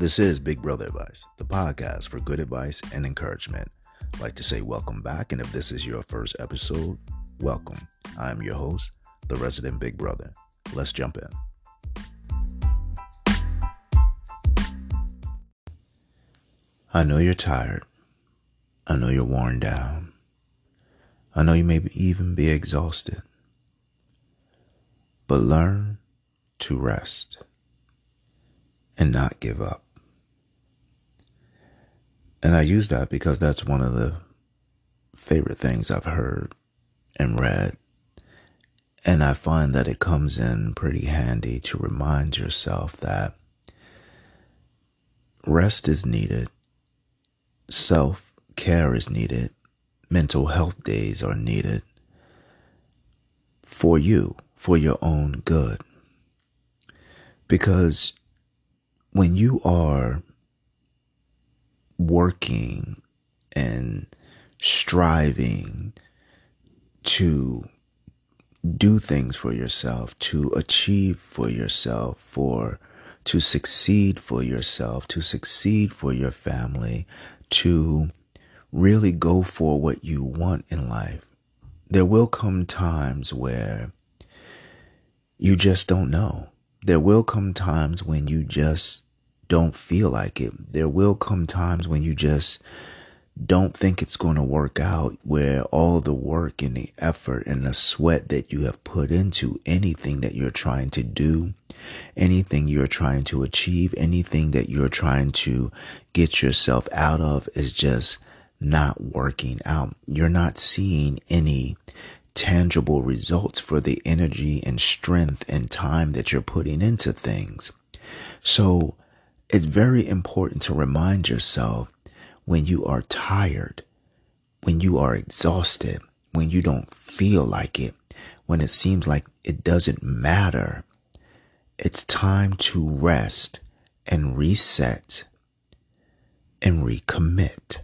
This is Big Brother Advice, the podcast for good advice and encouragement. I'd like to say welcome back, and if this is your first episode, welcome. I am your host, the resident Big Brother. Let's jump in. I know you're tired. I know you're worn down. I know you may even be exhausted. But learn to rest and not give up. And I use that because that's one of the favorite things I've heard and read. And I find that it comes in pretty handy to remind yourself that rest is needed, self care is needed, mental health days are needed for you, for your own good. Because when you are working and striving to do things for yourself, to achieve for yourself, for to succeed for yourself, to succeed for your family, to really go for what you want in life. There will come times where you just don't know. There will come times when you just don't feel like it. There will come times when you just don't think it's going to work out where all the work and the effort and the sweat that you have put into anything that you're trying to do, anything you're trying to achieve, anything that you're trying to get yourself out of is just not working out. You're not seeing any tangible results for the energy and strength and time that you're putting into things. So it's very important to remind yourself when you are tired, when you are exhausted, when you don't feel like it, when it seems like it doesn't matter. It's time to rest and reset and recommit.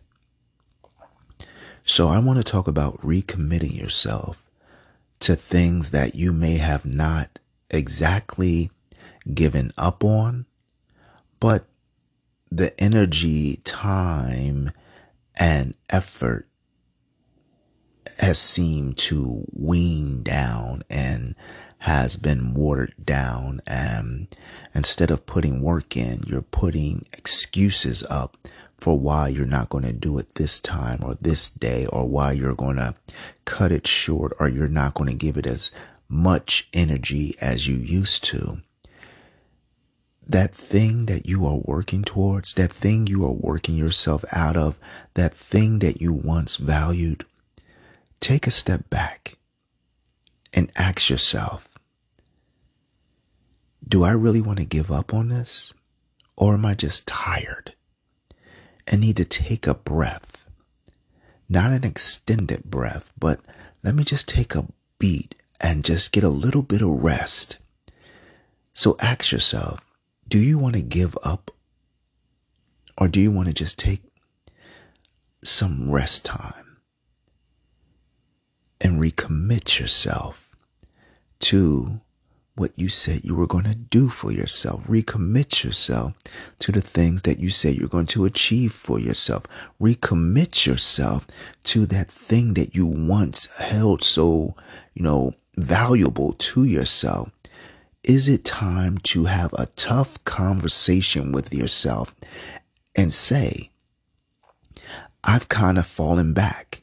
So I want to talk about recommitting yourself to things that you may have not exactly given up on but the energy, time, and effort has seemed to wean down and has been watered down. And instead of putting work in, you're putting excuses up for why you're not going to do it this time or this day or why you're going to cut it short or you're not going to give it as much energy as you used to that thing that you are working towards, that thing you are working yourself out of, that thing that you once valued, take a step back and ask yourself, do I really want to give up on this? Or am I just tired and need to take a breath? Not an extended breath, but let me just take a beat and just get a little bit of rest. So ask yourself, do you want to give up or do you want to just take some rest time and recommit yourself to what you said you were going to do for yourself. Recommit yourself to the things that you said you're going to achieve for yourself. Recommit yourself to that thing that you once held so, you know, valuable to yourself is it time to have a tough conversation with yourself and say, I've kind of fallen back.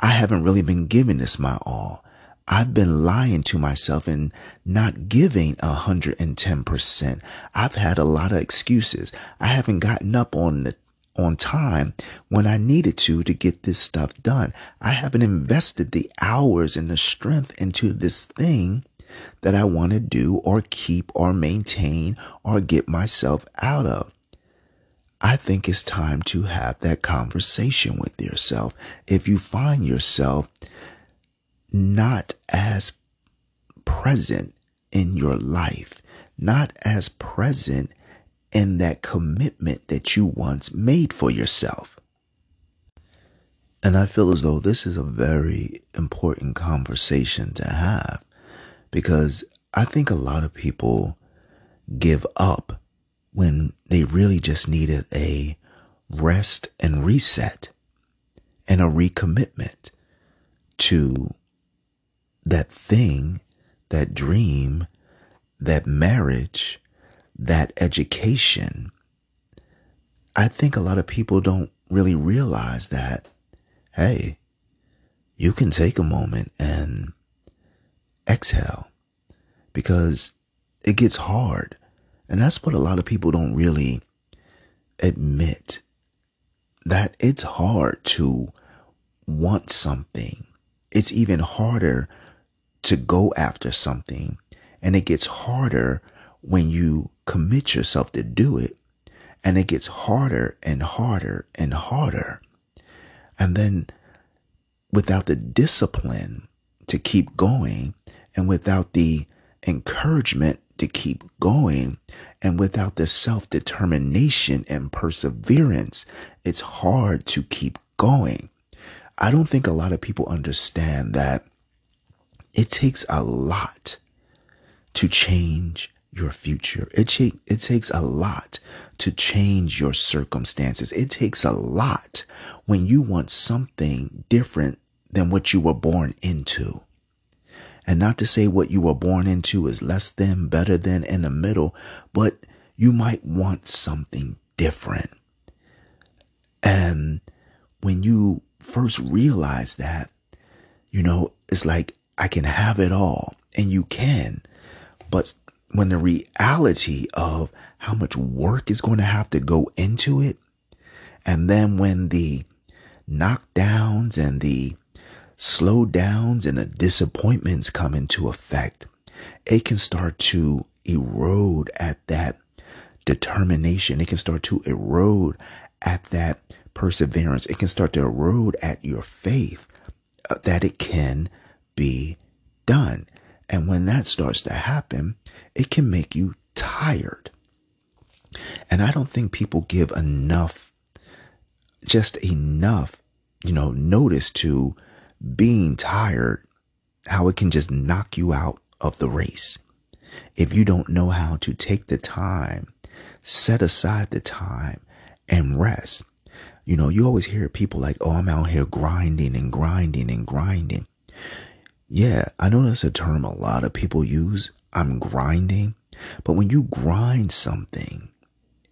I haven't really been giving this my all. I've been lying to myself and not giving a hundred and ten percent. I've had a lot of excuses. I haven't gotten up on the on time when I needed to to get this stuff done. I haven't invested the hours and the strength into this thing that I want to do or keep or maintain or get myself out of. I think it's time to have that conversation with yourself. If you find yourself not as present in your life, not as present in that commitment that you once made for yourself. And I feel as though this is a very important conversation to have because I think a lot of people give up when they really just needed a rest and reset and a recommitment to that thing, that dream, that marriage, that education. I think a lot of people don't really realize that, hey, you can take a moment and exhale because it gets hard. And that's what a lot of people don't really admit that it's hard to want something. It's even harder to go after something. And it gets harder when you commit yourself to do it. And it gets harder and harder and harder. And then without the discipline to keep going and without the encouragement to keep going and without the self determination and perseverance, it's hard to keep going. I don't think a lot of people understand that it takes a lot to change your future. It, ch- it takes a lot to change your circumstances. It takes a lot when you want something different than what you were born into. And not to say what you were born into is less than, better than, in the middle, but you might want something different. And when you first realize that, you know, it's like, I can have it all. And you can. But when the reality of how much work is going to have to go into it, and then when the knockdowns and the slowdowns and the disappointments come into effect, it can start to erode at that determination. It can start to erode at that perseverance. It can start to erode at your faith uh, that it can be done. And when that starts to happen, it can make you tired. And I don't think people give enough, just enough, you know, notice to being tired, how it can just knock you out of the race. If you don't know how to take the time, set aside the time and rest. You know, you always hear people like, oh, I'm out here grinding and grinding and grinding. Yeah, I know that's a term a lot of people use. I'm grinding. But when you grind something,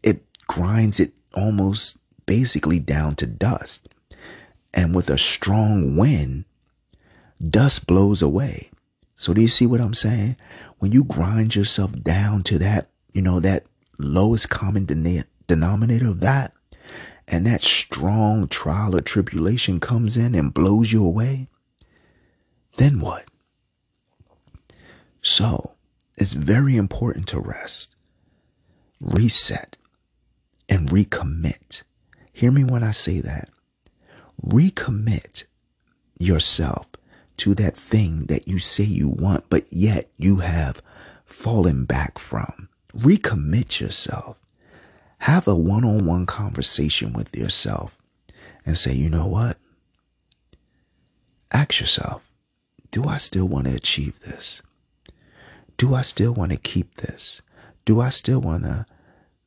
it grinds it almost basically down to dust. And with a strong wind, dust blows away. So do you see what I'm saying? When you grind yourself down to that, you know, that lowest common denominator of that, and that strong trial or tribulation comes in and blows you away, then what? So it's very important to rest, reset, and recommit. Hear me when I say that recommit yourself to that thing that you say you want, but yet you have fallen back from. Recommit yourself. Have a one on one conversation with yourself and say, you know what? Ask yourself, do I still want to achieve this? Do I still want to keep this? Do I still want to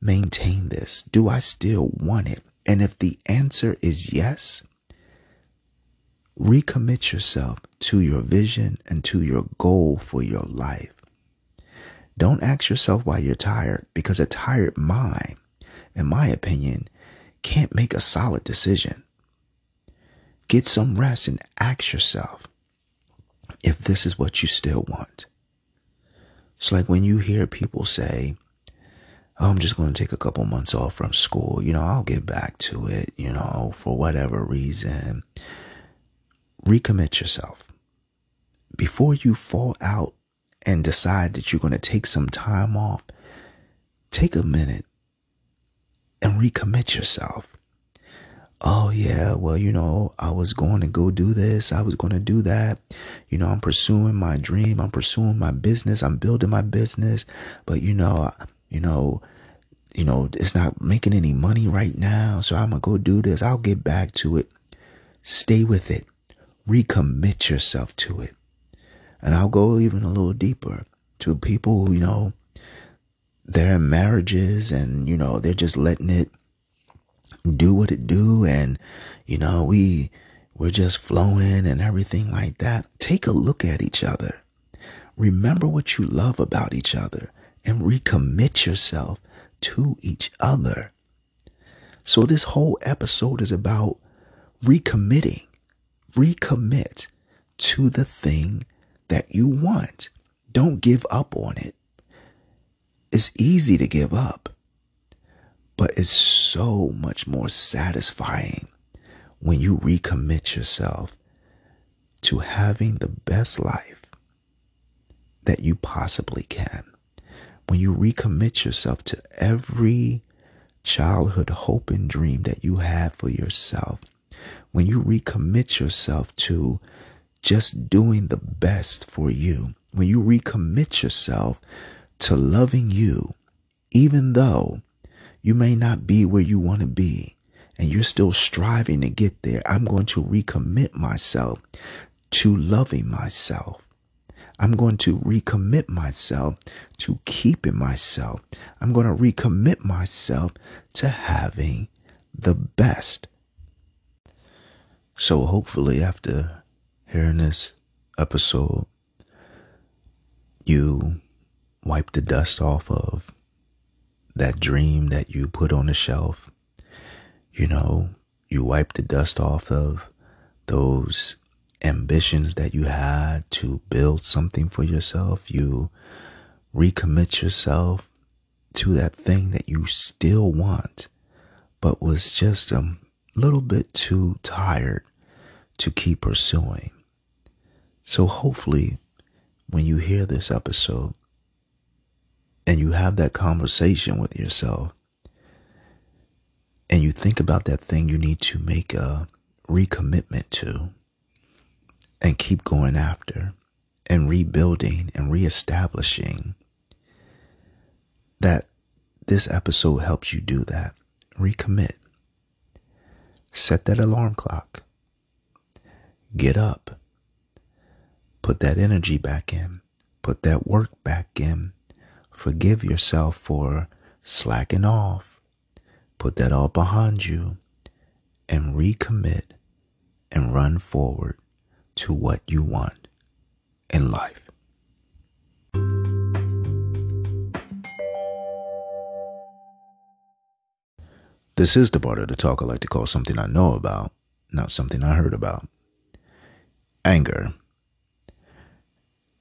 maintain this? Do I still want it? And if the answer is yes, recommit yourself to your vision and to your goal for your life. Don't ask yourself why you're tired because a tired mind, in my opinion, can't make a solid decision. Get some rest and ask yourself if this is what you still want. It's like when you hear people say, oh, I'm just going to take a couple months off from school. You know, I'll get back to it, you know, for whatever reason recommit yourself. Before you fall out and decide that you're going to take some time off, take a minute and recommit yourself. Oh, yeah, well, you know, I was going to go do this. I was going to do that. You know, I'm pursuing my dream. I'm pursuing my business. I'm building my business. But, you know, you know, you know, it's not making any money right now. So I'm going to go do this. I'll get back to it. Stay with it recommit yourself to it. And I'll go even a little deeper to people who, you know, they're in marriages and, you know, they're just letting it do what it do. And, you know, we, we're just flowing and everything like that. Take a look at each other. Remember what you love about each other and recommit yourself to each other. So this whole episode is about recommitting, recommit to the thing that you want. Don't give up on it. It's easy to give up, but it's so much more satisfying when you recommit yourself to having the best life that you possibly can. When you recommit yourself to every childhood hope and dream that you had for yourself, when you recommit yourself to just doing the best for you, when you recommit yourself to loving you, even though you may not be where you want to be and you're still striving to get there, I'm going to recommit myself to loving myself. I'm going to recommit myself to keeping myself. I'm going to recommit myself to having the best. So hopefully after hearing this episode, you wipe the dust off of that dream that you put on the shelf. You know, you wipe the dust off of those ambitions that you had to build something for yourself. You recommit yourself to that thing that you still want, but was just a little bit too tired to keep pursuing. So hopefully, when you hear this episode and you have that conversation with yourself and you think about that thing you need to make a recommitment to and keep going after and rebuilding and reestablishing that this episode helps you do that. Recommit. Set that alarm clock. Get up. Put that energy back in. Put that work back in. Forgive yourself for slacking off. Put that all behind you and recommit and run forward to what you want in life. This is the part of the talk I like to call something I know about, not something I heard about. Anger.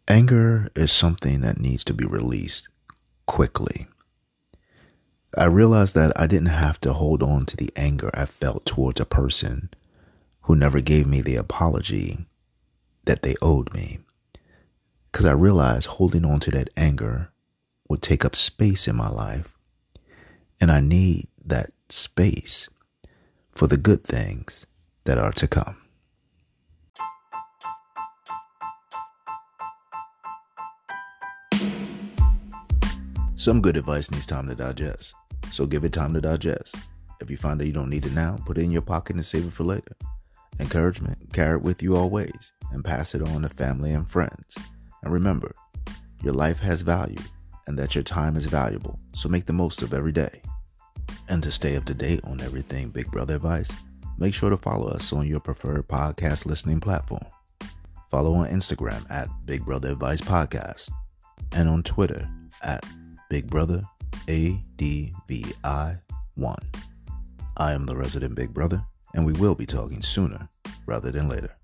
Anger is something that needs to be released quickly. I realized that I didn't have to hold on to the anger I felt towards a person who never gave me the apology that they owed me. Because I realized holding on to that anger would take up space in my life. And I need that space for the good things that are to come. Some good advice needs time to digest, so give it time to digest. If you find that you don't need it now, put it in your pocket and save it for later. Encouragement, carry it with you always and pass it on to family and friends. And remember, your life has value and that your time is valuable, so make the most of every day. And to stay up to date on everything Big Brother Advice, make sure to follow us on your preferred podcast listening platform. Follow on Instagram at Big Brother Advice Podcast and on Twitter at Big Brother ADVI1. I am the resident Big Brother, and we will be talking sooner rather than later.